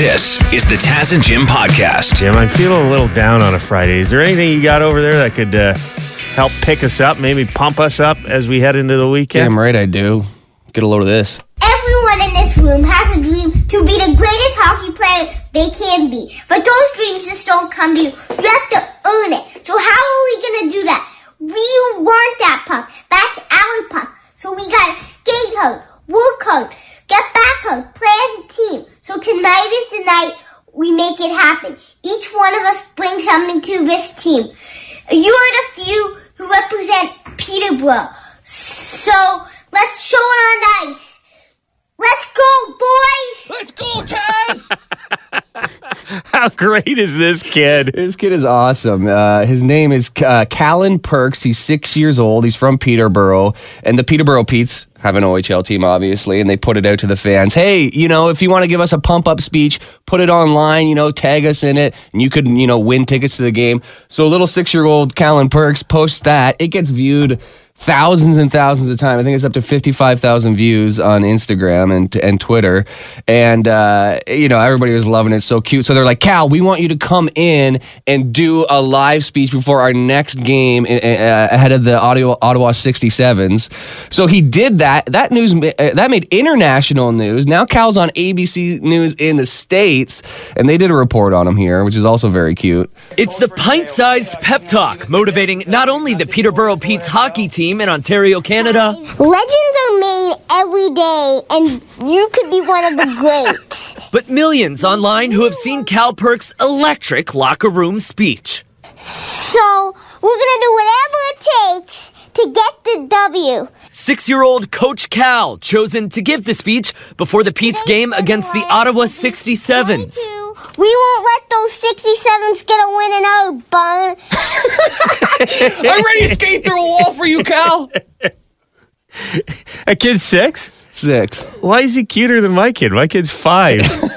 This is the Taz and Jim podcast. Jim, I'm feeling a little down on a Friday. Is there anything you got over there that could uh, help pick us up, maybe pump us up as we head into the weekend? Damn right I do. Get a load of this. Everyone in this room has a dream to be the greatest hockey player they can be. But those dreams just don't come to you. You have to earn it. So how are we gonna do that? We want that puck. That's our puck. So we gotta skate hard, work hard, get back hard, play as a team. So tonight is the night we make it happen. Each one of us brings something to this team. You are the few who represent Peterborough. So let's show it on ice. Let's go, boys! Let's go, Chaz! How great is this kid? this kid is awesome. Uh, his name is uh, Callan Perks. He's six years old. He's from Peterborough. And the Peterborough Petes have an OHL team, obviously, and they put it out to the fans. Hey, you know, if you want to give us a pump up speech, put it online, you know, tag us in it, and you could, you know, win tickets to the game. So little six year old Callan Perks posts that. It gets viewed thousands and thousands of times. I think it's up to 55,000 views on Instagram and and Twitter. And, uh, you know, everybody was loving it. So cute. So they're like, Cal, we want you to come in and do a live speech before our next game uh, ahead of the Ottawa, Ottawa 67s. So he did that. That news, uh, that made international news. Now Cal's on ABC News in the States, and they did a report on him here, which is also very cute. It's the pint sized pep talk, motivating not only the Peterborough Petes hockey team in Ontario, Canada, Legends are made every day, and you could be one of the greats. but millions online who have seen Cal Perk's electric locker room speech. So we're gonna do whatever it takes to get the W. Six year old Coach Cal chosen to give the speech before the Petes game against the Ottawa 67s. We won't let those 67s get a win in our barn. I'm ready to skate through a wall for you, Cal. A kid's six? Six. Why is he cuter than my kid? My kid's five.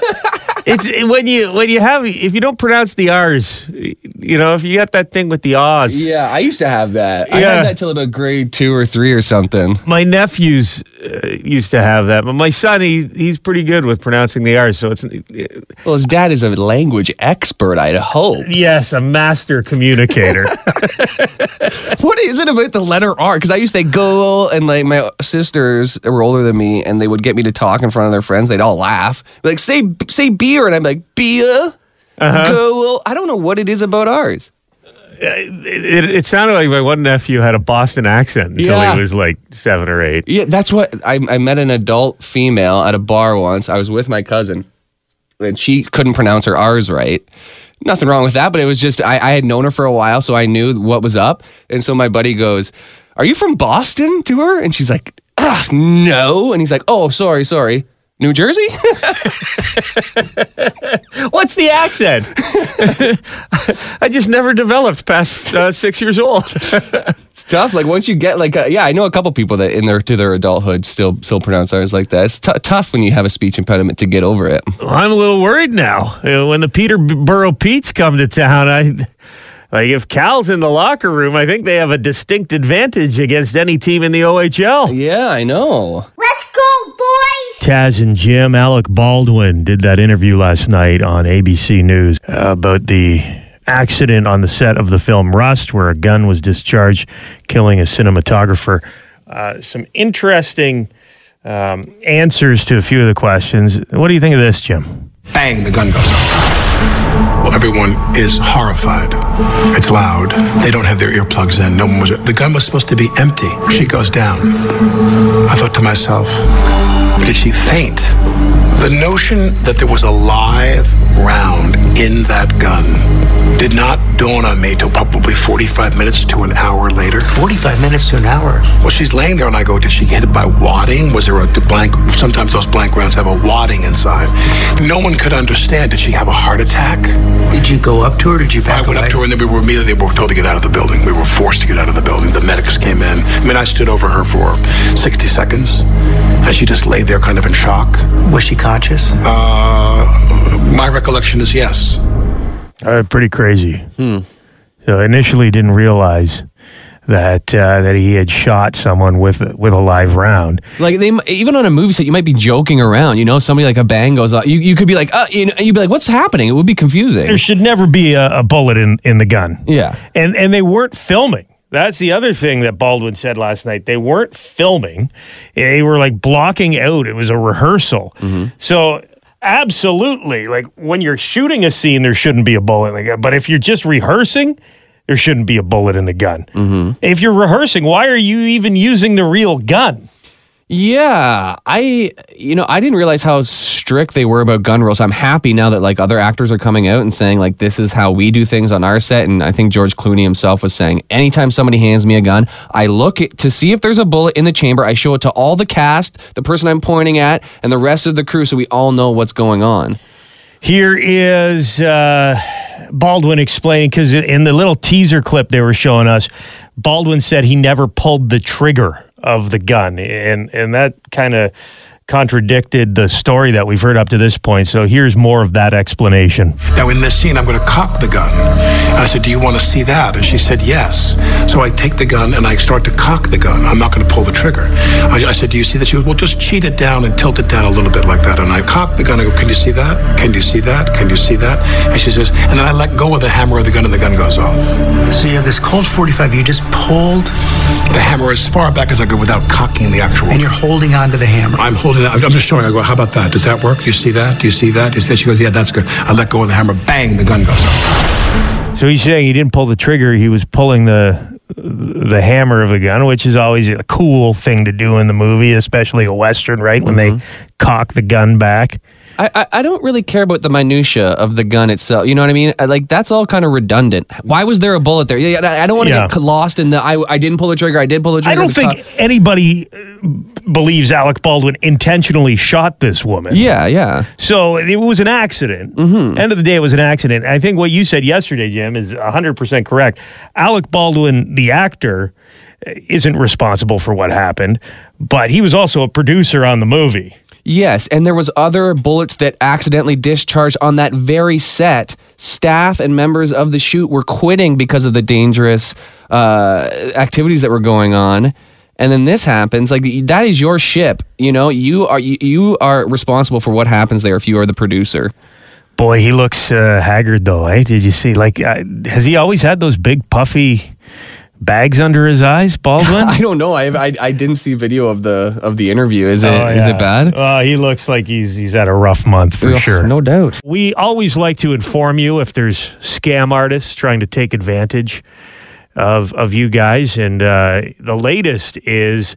it's it- when you when you have if you don't pronounce the R's, you know, if you got that thing with the R's. Yeah, I used to have that. I Yeah. had that till about grade two or three or something. My nephews uh, used to have that, but my son he he's pretty good with pronouncing the R's. So it's Well, his dad is a language expert, I'd hope. yes, a master communicator. What is it about the letter R? Because I used to go and like my sisters were older than me, and they would get me to talk in front of their friends. They'd all laugh, like say say beer, and I'm like beer. Go. Well, I don't know what it is about ours. it, it, it sounded like my one nephew had a Boston accent until Yeah. he was like seven or eight. Yeah, that's what I, I met an adult female at a bar once. I was with my cousin, and she couldn't pronounce her R's right. Nothing wrong with that, but it was just I, I had known her for a while, so I knew what was up. And so my buddy goes, "Are you from Boston?" to her, and she's like, ah, "No," and he's like, "Oh, sorry, sorry." New Jersey? What's the accent? I just never developed past uh, six years old. it's tough. Like once you get like, uh, yeah, I know a couple people that in their to their adulthood still still pronounce ours like that. It's t- tough when you have a speech impediment to get over it. I'm a little worried now. You know, when the Peterborough Petes come to town, I like if Cal's in the locker room, I think they have a distinct advantage against any team in the OHL. Yeah, I know. Taz and Jim, Alec Baldwin did that interview last night on ABC News about the accident on the set of the film Rust, where a gun was discharged, killing a cinematographer. Uh, some interesting um, answers to a few of the questions. What do you think of this, Jim? Bang, the gun goes off. Everyone is horrified. It's loud. They don't have their earplugs in. No one was. The gun was supposed to be empty. She goes down. I thought to myself, did she faint? The notion that there was a live round in that gun did not dawn on me till probably 45 minutes to an hour later. 45 minutes to an hour. Well, she's laying there, and I go, Did she get it by wadding? Was there a blank? Sometimes those blank rounds have a wadding inside. No one could understand. Did she have a heart attack? Did you go up to her? Did you I went away? up to her, and then we were immediately we were told to get out of the building. We were forced to get out of the building. The medics came in. I mean, I stood over her for 60 seconds, and she just laid there kind of in shock. Was she conscious? Uh, my recollection is yes. Uh, pretty crazy. So initially didn't realize that uh, that he had shot someone with with a live round. Like they even on a movie set, you might be joking around. You know, somebody like a bang goes off. You, you could be like, uh, you know, you'd be like, what's happening? It would be confusing. There should never be a, a bullet in, in the gun. Yeah. And and they weren't filming. That's the other thing that Baldwin said last night. They weren't filming. They were like blocking out. It was a rehearsal. Mm-hmm. So absolutely, like when you're shooting a scene, there shouldn't be a bullet in the gun. But if you're just rehearsing, there shouldn't be a bullet in the gun. Mm-hmm. If you're rehearsing, why are you even using the real gun? Yeah, I you know I didn't realize how strict they were about gun rules. I'm happy now that like other actors are coming out and saying like this is how we do things on our set. And I think George Clooney himself was saying anytime somebody hands me a gun, I look to see if there's a bullet in the chamber. I show it to all the cast, the person I'm pointing at, and the rest of the crew, so we all know what's going on. Here is uh, Baldwin explaining because in the little teaser clip they were showing us, Baldwin said he never pulled the trigger of the gun, and and that kind of contradicted the story that we've heard up to this point. So here's more of that explanation. Now, in this scene, I'm going to cock the gun. And I said, Do you want to see that? And she said, Yes. So I take the gun and I start to cock the gun. I'm not going to pull the trigger. I, I said, Do you see that? She goes, Well, just cheat it down and tilt it down a little bit like that. And I cock the gun. I go, Can you see that? Can you see that? Can you see that? And she says, And then I let go of the hammer of the gun and the gun goes off. So you have this Colt 45 you just pulled, The hammer as far back as I could without cocking the actual. and you're holding onto the hammer. I'm holding that. I'm just showing. I go, How about that? Does that work? Do you see that? Do you see that? Do you see that? She goes, Yeah, that's good. I let go of the hammer. Bang, the gun goes off. So he's saying he didn't pull the trigger; he was pulling the the hammer of the gun, which is always a cool thing to do in the movie, especially a western, right? When they cock the gun back. I, I, I don't really care about the minutia of the gun itself. You know what I mean? I, like that's all kind of redundant. Why was there a bullet there? Yeah, I I don't want to Yeah. get lost in the. I, I didn't pull the trigger. I did pull the trigger. I don't think co- anybody uh, believes Alec Baldwin intentionally shot this woman. Yeah, yeah. So it was an accident. Mm-hmm. End of the day, it was an accident. I think what you said yesterday, Jim, is 100% correct. Alec Baldwin, the actor, uh, isn't responsible for what happened, but he was also a producer on the movie. Yes, and there was other bullets that accidentally discharged on that very set. Staff and members of the shoot were quitting because of the dangerous uh, activities that were going on. And then this happens. Like that is your ship. You know, you are you, you are responsible for what happens there if you are the producer. Boy, he looks uh, haggard, though, eh? Did you see? Like, uh, has he always had those big, puffy bags under his eyes, Baldwin? I don't know. I, I I didn't see video of the of the interview. Is it is Oh, yeah. it bad? Uh, he looks like he's he's had a rough month for Ugh, sure. No doubt. We always like to inform you if there's scam artists trying to take advantage of of you guys, and uh, the latest is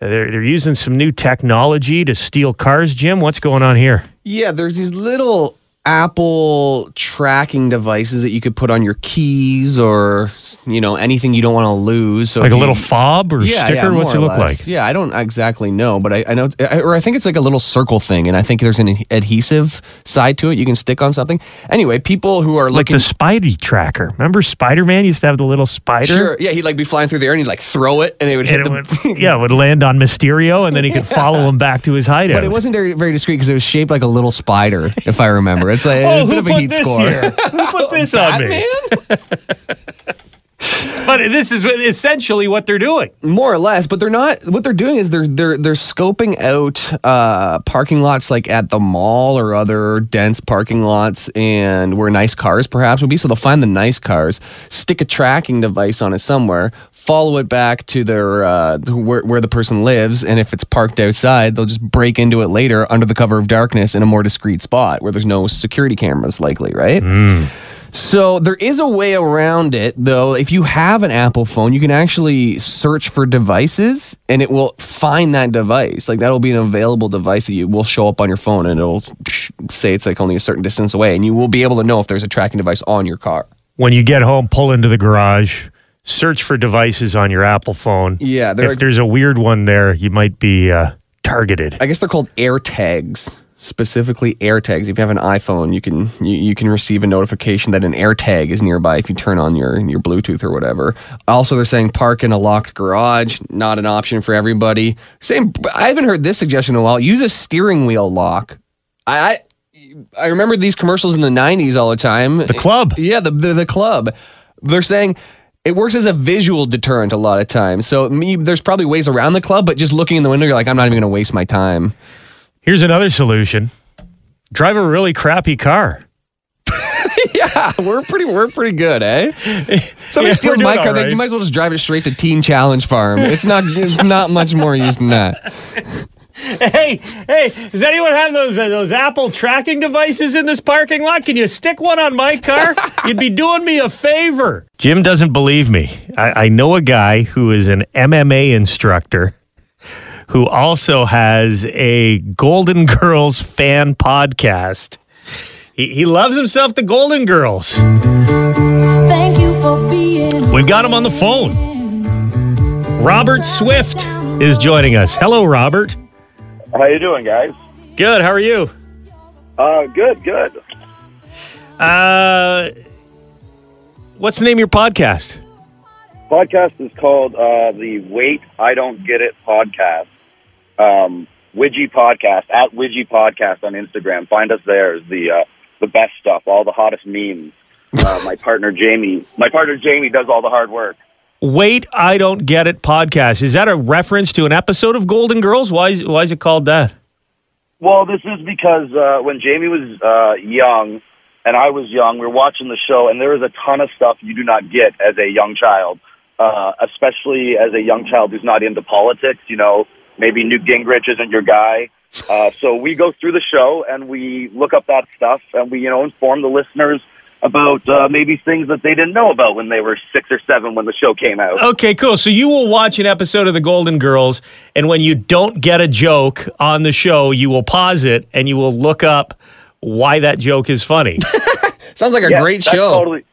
they're they're using some new technology to steal cars. Jim, what's going on here? Yeah, there's these little Apple tracking devices that you could put on your keys or you know anything you don't want to lose. So Like a you- little fob or yeah, sticker? yeah, what's it look less. like? Yeah, I don't exactly know, but I, I know, I- or I think it's like a little circle thing, and I think there's an adhesive side to it you can stick on something. Anyway, people who are Like the Spidey tracker. Remember Spider Man used to have the little spider? Sure, yeah, he'd like be flying through the air and he'd like throw it, and it would hit it would, yeah, it would land on Mysterio, and then he could follow him back to his hideout. But it wasn't very, very discreet because it was shaped like a little spider, if I remember. It's like Oh, a bit who of a heat this score. here? Who put oh, this on me? But this is essentially what they're doing. more or less but they're not what they're doing is they're they're they're scoping out uh parking lots like at the mall or other dense parking lots and where nice cars perhaps would be. So they'll find the nice cars stick a tracking device on it somewhere follow it back to their uh where, where the person lives and if it's parked outside they'll just break into it later under the cover of darkness in a more discreet spot where there's no security cameras likely right so there is a way around it, though. If you have an Apple phone, you can actually search for devices, and it will find that device. Like that'll be an available device that you will show up on your phone, and it'll say it's like only a certain distance away, and you will be able to know if there's a tracking device on your car. When you get home, pull into the garage, search for devices on your Apple phone. Yeah, if are- there's a weird one there, you might be uh, targeted. I guess they're called AirTags. Specifically, AirTags. If you have an iPhone, you can you, you can receive a notification that an AirTag is nearby if you turn on your your Bluetooth or whatever. Also, they're saying park in a locked garage, not an option for everybody. Same. I haven't heard this suggestion in a while. Use a steering wheel lock. I I, I remember these commercials in the '90s all the time. The club. Yeah, the, the the club. They're saying it works as a visual deterrent a lot of times. So me, there's probably ways around the club, but just looking in the window, you're like, I'm not even going to waste my time. Here's another solution: drive a really crappy car. yeah, we're pretty, we're pretty good, eh? Somebody Yeah, steals my car, right. you might as well just drive it straight to Teen Challenge Farm. It's not, it's not much more use than that. Hey, hey, does anyone have those uh, those Apple tracking devices in this parking lot? Can you stick one on my car? You'd be doing me a favor. Jim doesn't believe me. I, I know a guy who is an MMA instructor who also has a Golden Girls fan podcast. He, he loves himself the Golden Girls. Thank you for being. We've got him on the phone. Robert Swift is joining us. Hello, Robert. How you doing, guys? Good. How are you? Uh, good, good. Uh, what's the name of your podcast? Podcast is called uh, the Wait I Don't Get It podcast. Um, Widgie podcast at Widgie podcast on Instagram. Find us there. Is the uh, the best stuff. All the hottest memes. Uh, my partner Jamie. My partner Jamie does all the hard work. Wait, I don't get it podcast. Is that a reference to an episode of Golden Girls? Why is, why is it called that? Well, this is because uh, when Jamie was uh, young and I was young, we were watching the show, and there is a ton of stuff you do not get as a young child, uh, especially as a young child who's not into politics. You know, maybe Newt Gingrich isn't your guy. Uh, so we go through the show and we look up that stuff, and we you know inform the listeners about uh, maybe things that they didn't know about when they were six or seven when the show came out. Okay, cool. So you will watch an episode of The Golden Girls, and when you don't get a joke on the show, you will pause it and you will look up why that joke is funny. Sounds like a Yeah, great show. Totally,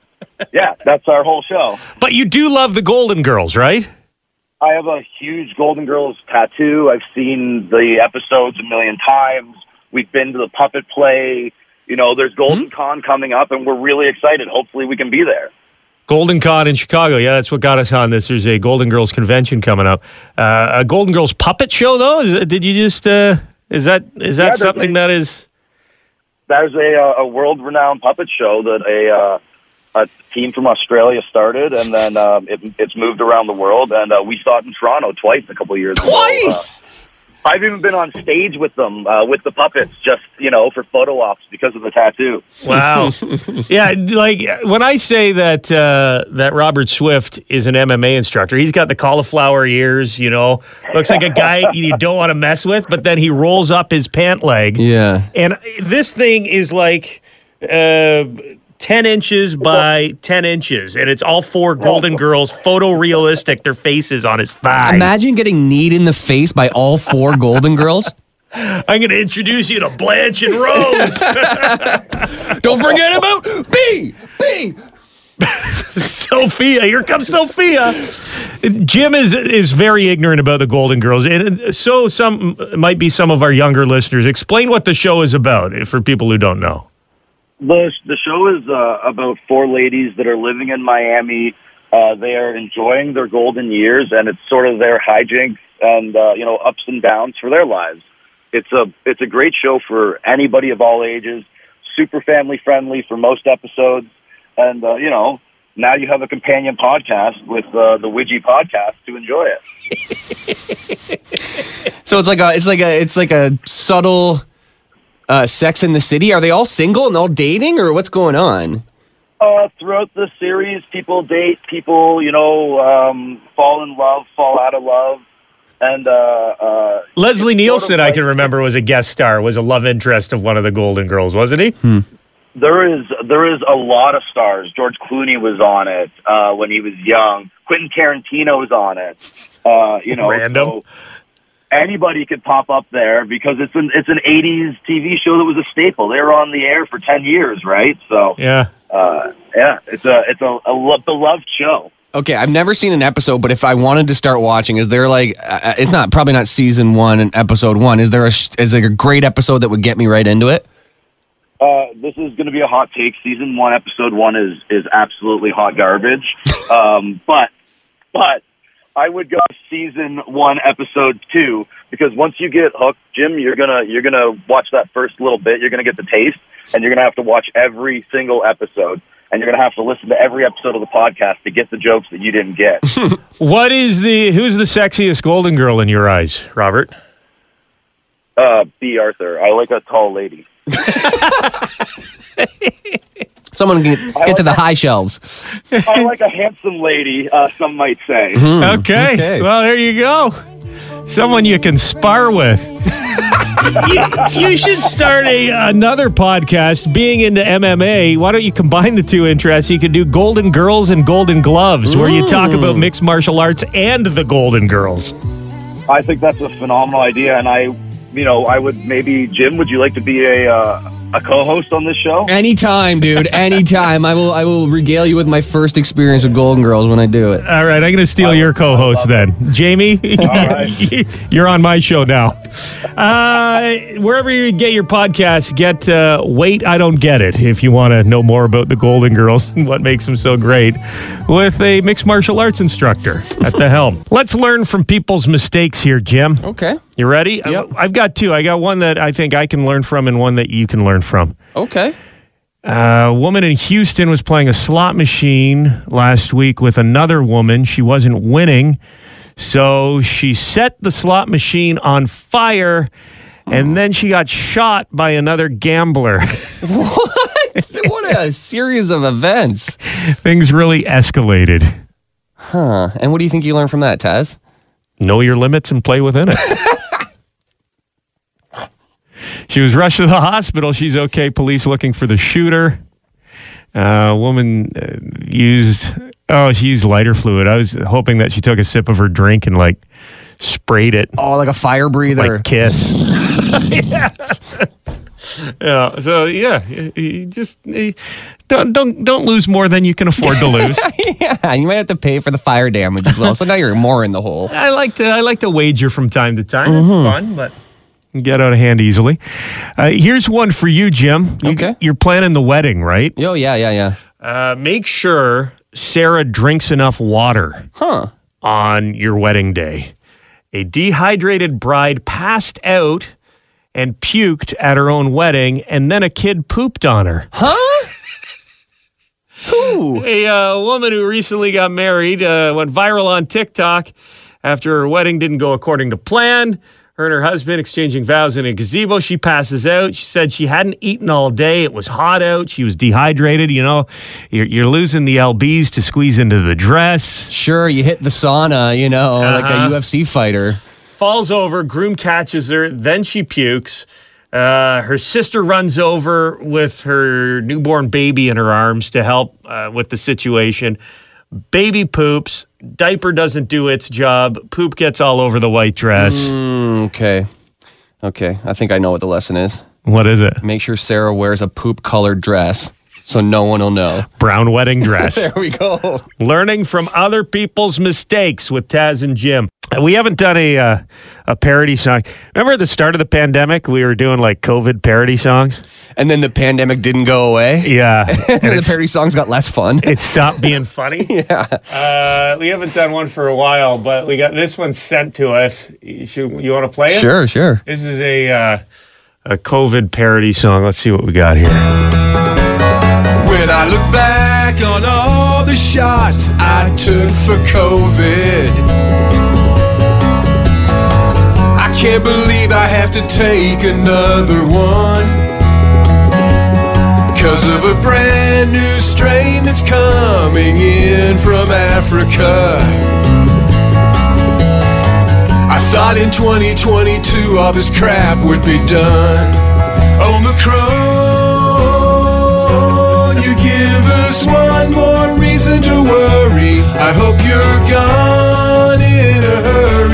yeah, that's our whole show. but you do love The Golden Girls, right? I have a huge Golden Girls tattoo. I've seen the episodes a million times. We've been to the puppet play. You know, there's Golden Con coming up, and we're really excited. Hopefully, we can be there. Golden Con in Chicago. Yeah, that's what got us on this. There's a Golden Girls convention coming up. Uh, a Golden Girls puppet show, though. Is, did you just? Uh, is that is that Yeah, something a- that is? There's a, uh, a world-renowned puppet show that a uh, a team from Australia started, and then um, it, it's moved around the world. And uh, we saw it in Toronto twice a couple of years ago. Twice. Uh, I've even been on stage with them, uh, with the puppets, just you know, for photo ops because of the tattoo. Wow. yeah, like when I say that uh, that Robert Swift is an MMA instructor, he's got the cauliflower ears. You know, looks like a guy you don't want to mess with. But then he rolls up his pant leg, Yeah. and this thing is like. Uh, 10 inches by 10 inches, and it's all four Golden Girls photorealistic, their faces on his thigh. Imagine getting kneed in the face by all four Golden Girls. I'm going to introduce you to Blanche and Rose. Don't forget about Bea. Bea. Sophia, here comes Sophia. Jim is is very ignorant about the Golden Girls, and so some might be some of our younger listeners. Explain what the show is about for people who don't know. The the show is uh, about four ladies that are living in Miami. Uh, they are enjoying their golden years, and it's sort of their hijinks and uh, you know ups and downs for their lives. It's a it's a great show for anybody of all ages. Super family friendly for most episodes, and uh, you know now you have a companion podcast with uh, the Widgie podcast to enjoy it. So it's like a it's like a it's like a subtle uh, Sex in the City. Are they all single and all dating, or what's going on? Uh, throughout the series, people date, people, you know, um, fall in love, fall out of love, and uh, uh, Leslie it's Nielsen, sort of I can remember, was a guest star, was a love interest of one of the Golden Girls, wasn't he? There is there is a lot of stars. George Clooney was on it uh, when he was young. Quentin Tarantino was on it. Uh, you know, Random. so anybody could pop up there because it's an it's an '80s TV show that was a staple. They were on the air for ten years, right? So Yeah. uh, yeah, it's a it's a, a lo- beloved show. Okay, I've never seen an episode, but if I wanted to start watching, is there like uh, it's not probably not season one and episode one? Is there a is there a great episode that would get me right into it? Uh, this is going to be a hot take. Season one, episode one is is absolutely hot garbage. um, but but I would go season one, episode two because once you get hooked, Jim, you're gonna you're gonna watch that first little bit. You're gonna get the taste, and you're gonna have to watch every single episode. and you're going to have to listen to every episode of the podcast to get the jokes that you didn't get. What is the who's the sexiest golden girl in your eyes, Robert? uh, Bea. Arthur, I like a tall lady. Someone can get to the high shelves. I like a handsome lady, uh, some might say. Okay. okay. Well, there you go. Someone you can spar with. you, you should start a another podcast. Being into MMA, why don't you combine the two interests? You could do Golden Girls and Golden Gloves, where you talk about mixed martial arts and the Golden Girls. I think that's a phenomenal idea, and I, you know, I would maybe Jim. Would you like to be a uh, a co-host on this show? Anytime, dude. Anytime. I will. I will regale you with my first experience with Golden Girls when I do it. All right, I'm going to steal your co-host then, Jamie. right. You're on my show now. Uh, wherever you get your podcast, get uh, "Wait, I Don't Get It" if you want to know more about the Golden Girls and what makes them so great, with a mixed martial arts instructor at the helm. Let's learn from people's mistakes here, Jim. Okay. You ready? Yep. I've got two. I got one that I think I can learn from, and one that you can learn from. Okay. Uh, a woman in Houston was playing a slot machine last week with another woman. She wasn't winning. So she set the slot machine on fire and oh. then she got shot by another gambler. what a series of events. Things really escalated. Huh. And what do you think you learned from that, Taz? Know your limits and play within it. she was rushed to the hospital. She's okay. Police looking for the shooter. Uh, woman used oh she used lighter fluid. I was hoping that she took a sip of her drink and like sprayed it Oh, like a fire breather. like kiss. yeah. yeah. So yeah, you- you just you don't don't don't lose more than you can afford to lose. yeah, you might have to pay for the fire damage as well. So now you're more in the hole. I like to I like to wager from time to time. It's fun, but get out of hand easily. Uh, here's one for you, Jim. You, Okay. You're planning the wedding, right? Yo, yeah, yeah, yeah. Uh, make sure Sarah drinks enough water Huh. on your wedding day. A dehydrated bride passed out and puked at her own wedding, and then a kid pooped on her. Huh? Who? A uh, woman who recently got married uh, went viral on TikTok after her wedding didn't go according to plan. Her and her husband exchanging vows in a gazebo. She passes out. She said she hadn't eaten all day. It was hot out. She was dehydrated. You know, you're, you're losing the lbs to squeeze into the dress. Sure, you hit the sauna, you know, like Uh-huh. a UFC fighter. Falls over, groom catches her, then she pukes. Uh, her sister runs over with her newborn baby in her arms to help uh, with the situation. Baby poops, diaper doesn't do its job, poop gets all over the white dress. Mm, okay. Okay. I think I know what the lesson is. What is it? Make sure Sarah wears a poop colored dress so no one will know. Brown wedding dress. There we go. Learning from other people's mistakes with Taz and Jim. We haven't done a uh, a parody song. Remember at the start of the pandemic, we were doing like COVID parody songs. And then the pandemic didn't go away. Yeah, And and the parody songs got less fun. it stopped being funny. yeah. Uh, we haven't done one for a while, but we got this one sent to us. You, should, you want to play it? Sure, sure. This is a uh, a COVID parody song. Let's see what we got here. When I look back on all the shots I took for COVID, I can't believe I have to take another one. Cause of a brand new strain that's coming in from Africa. I thought in 2022 all this crap would be done. Omicron, you give us one more reason to worry. I hope you're gone in a hurry.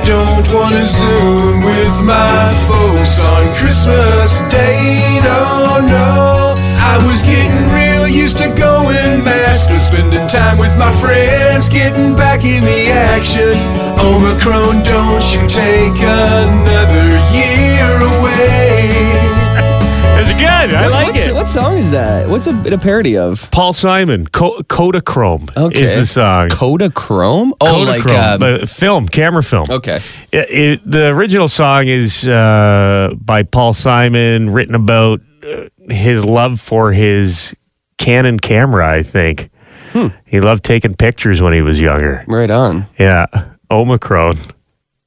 I don't wanna zoom with my folks on Christmas Day. No, no. I was getting real used to going maskless, spending time with my friends, getting back in the action. Omicron, don't you take another year away. Good. I like What's- it. What song is that? What's it a parody of? Paul Simon, Co- Kodachrome Okay. is the song. Kodachrome? Oh, like Kodachrome, uh, the film, camera film. okay. It, it, the original song is uh, by Paul Simon, written about uh, his love for his Canon camera, I think. He loved taking pictures when he was younger. Right on. Yeah, Omicron.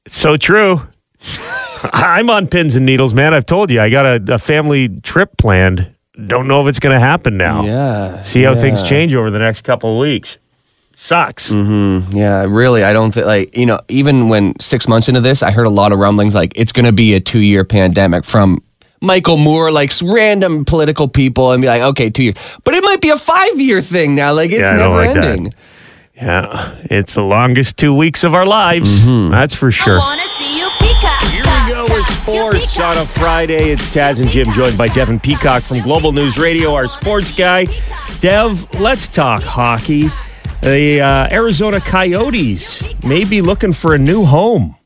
So true. I'm on pins and needles, man. I've told you, I got a, a family trip planned. Don't know if it's going to happen now. Yeah. See how things change over the next couple of weeks. Sucks. Mm-hmm. Yeah, really. I don't think like you know. Even when six months into this, I heard a lot of rumblings like it's going to be a two-year pandemic from Michael Moore, like random political people, and be like, okay, two years, but it might be a five-year thing now. Like it's Yeah, never like that. ending. Yeah, it's the longest two weeks of our lives. That's for sure. Sports on a Friday. It's Taz and Jim joined by Devin Peacock from Global News Radio, our sports guy. Dev, let's talk hockey. The uh, Arizona Coyotes may be looking for a new home.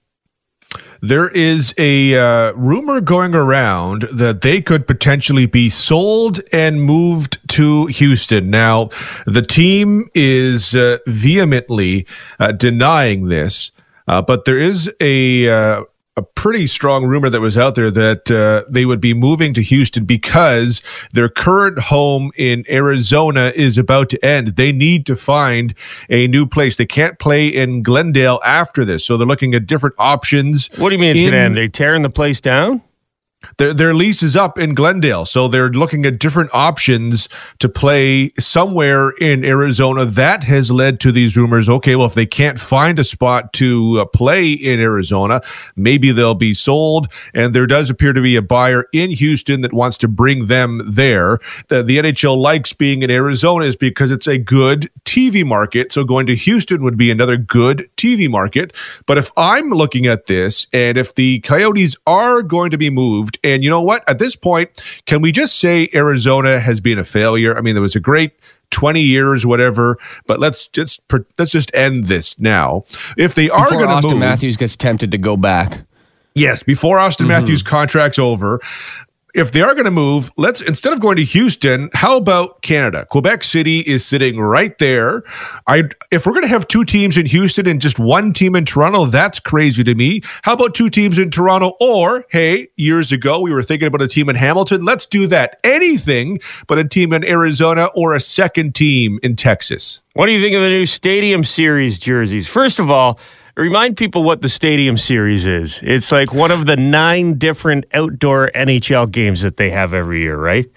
There is a uh, rumor going around that they could potentially be sold and moved to Houston. Now, the team is uh, vehemently uh, denying this, uh, but there is a uh, a pretty strong rumor that was out there that uh, they would be moving to Houston because their current home in Arizona is about to end. They need to find a new place. They can't play in Glendale after this, so they're looking at different options. What do you mean it's going to in- end? They tearing the place down? Their, their lease is up in Glendale, so they're looking at different options to play somewhere in Arizona. That has led to these rumors. Okay, well, if they can't find a spot to uh, play in Arizona, maybe they'll be sold. And there does appear to be a buyer in Houston that wants to bring them there. The, the NHL likes being in Arizona is because it's a good TV market. So going to Houston would be another good TV market. But if I'm looking at this and if the Coyotes are going to be moved, and you know what? At this point, can we just say Arizona has been a failure? I mean, there was a great 20 years, whatever, but let's just let's just end this now. If they are going to Austin move, Matthews gets tempted to go back. Yes, before Austin mm-hmm. Matthews' contract's over. If they are going to move, let's instead of going to Houston, how about Canada? Quebec City is sitting right there. I if we're going to have two teams in Houston and just one team in Toronto, that's crazy to me. How about two teams in Toronto? Or hey, years ago we were thinking about a team in Hamilton. Let's do that. Anything but a team in Arizona or a second team in Texas. What do you think of the new Stadium Series jerseys? First of all, remind people what the Stadium Series is. It's like one of the nine different outdoor NHL games that they have every year, right?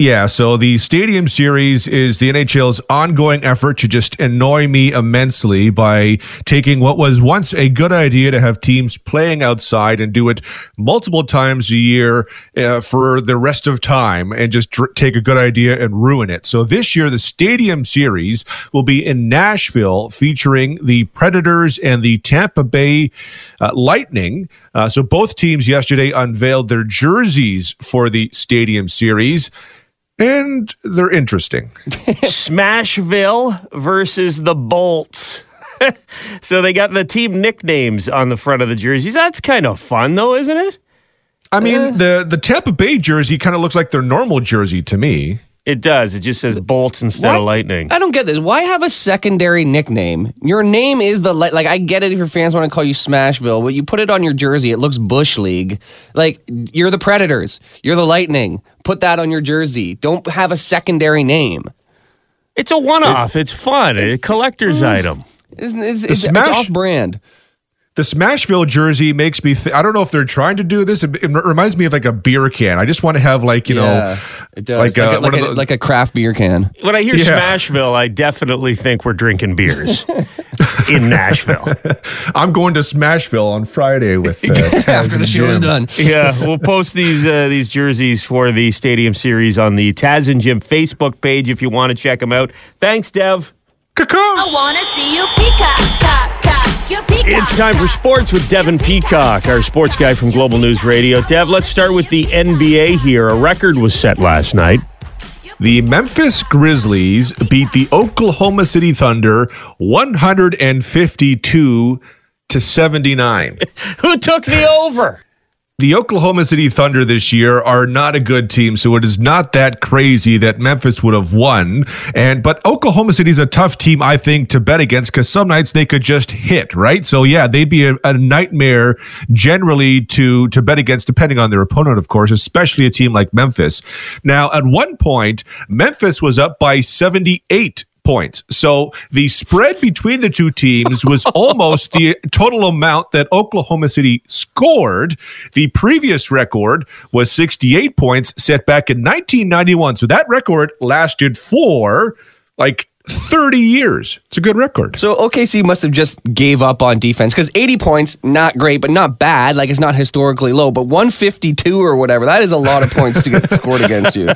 Yeah, so the Stadium Series is the NHL's ongoing effort to just annoy me immensely by taking what was once a good idea to have teams playing outside and do it multiple times a year uh, for the rest of time and just dr- take a good idea and ruin it. So this year, the Stadium Series will be in Nashville featuring the Predators and the Tampa Bay uh, Lightning. Uh, so both teams yesterday unveiled their jerseys for the Stadium Series and they're interesting. Smashville versus the Bolts. so they got the team nicknames on the front of the jerseys. That's kind of fun, though, isn't it? I mean, the the Tampa Bay jersey kind of looks like their normal jersey to me. It does. It just says Bolts instead of Lightning. I don't get this. Why have a secondary nickname? Your name is the li- like. I get it if your fans want to call you Smashville, but you put it on your jersey. It looks Bush League. Like you're the Predators. You're the Lightning. Put that on your jersey. Don't have a secondary name. It's a one-off. It's fun. It's a collector's mm. item. It's, it's, it's, it's Smash- off brand. The Smashville jersey makes me. Th- I don't know if they're trying to do this. It, it reminds me of like a beer can. I just want to have like you Yeah, know, it does. like, Like, uh, a, like, a, the- like a craft beer can. When I hear Yeah. Smashville, I definitely think we're drinking beers in Nashville. I'm going to Smashville on Friday with uh, After the show is done. Yeah, we'll post these uh, these jerseys for the Stadium Series on the Taz and Jim Facebook page if you want to check them out. Thanks, Dev. I wanna see you peacock, It's time for sports with Devin Peacock, our sports guy from Global News Radio. Dev, let's start with the NBA here. A record was set last night. The Memphis Grizzlies beat the Oklahoma City Thunder 152 to 79. Who took the over? The Oklahoma City Thunder this year are not a good team, so it is not that crazy that Memphis would have won. And but Oklahoma City is a tough team, I think, to bet against because some nights they could just hit right. So yeah, they'd be a, a, nightmare generally to to bet against, depending on their opponent, of course, especially a team like Memphis. Now, at one point, Memphis was up by seventy eight points. So the spread between the two teams was almost the total amount that Oklahoma City scored. The previous record was 68 points set back in 1991. So that record lasted for like 30 years. It's a good record. So OKC must have just gave up on defense because 80 points, not great, but not bad. Like it's not historically low, but 152 or whatever, that is a lot of points to get scored against you.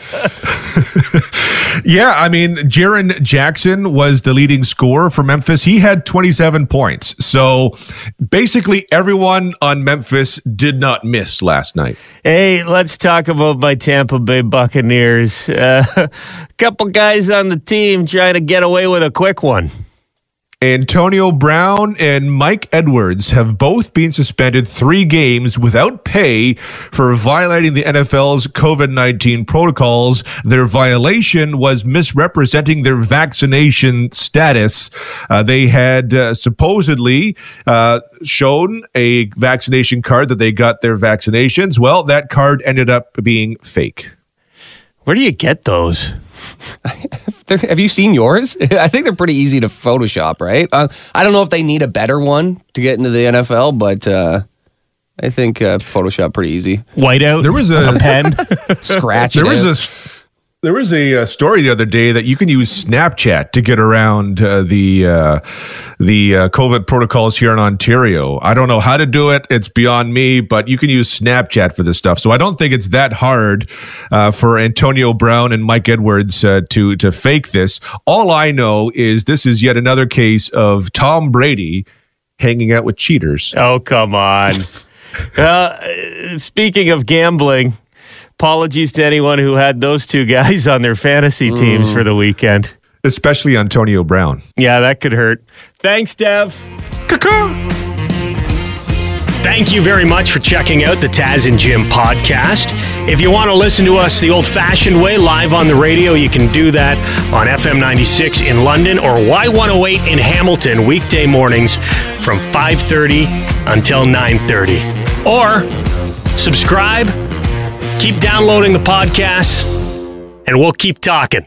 yeah, I mean, Jaren Jackson was the leading scorer for Memphis. He had 27 points. So basically, everyone on Memphis did not miss last night. Hey, let's talk about my Tampa Bay Buccaneers. A uh, couple guys on the team trying to get away with a quick one. Antonio Brown and Mike Edwards have both been suspended three games without pay for violating the NFL's COVID 19 protocols. Their violation was misrepresenting their vaccination status. Uh, they had uh, supposedly uh, shown a vaccination card that they got their vaccinations. Well, that card ended up being fake. Where do you get those? have you seen yours? I think they're pretty easy to Photoshop, right? Uh, I don't know if they need a better one to get into the NFL, but uh, I think uh, Photoshop pretty easy. Whiteout. There was a, a pen. Scratch. There was out. a there was a, uh, story the other day that you can use Snapchat to get around uh, the uh, the uh, COVID protocols here in Ontario. I don't know how to do it; it's beyond me. But you can use Snapchat for this stuff, so I don't think it's that hard uh, for Antonio Brown and Mike Edwards uh, to to fake this. All I know is this is yet another case of Tom Brady hanging out with cheaters. Oh come on! speaking of gambling apologies to anyone who had those two guys on their fantasy teams mm. for the weekend. Especially Antonio Brown. Yeah, that could hurt. Thanks, Dev. Thank you very much for checking out the Taz and Jim podcast. If you want to listen to us the old fashioned way, live on the radio, you can do that on FM 96 in London or Y108 in Hamilton, weekday mornings from 5.30 until 9.30. Or subscribe Keep downloading the podcasts, and we'll keep talking.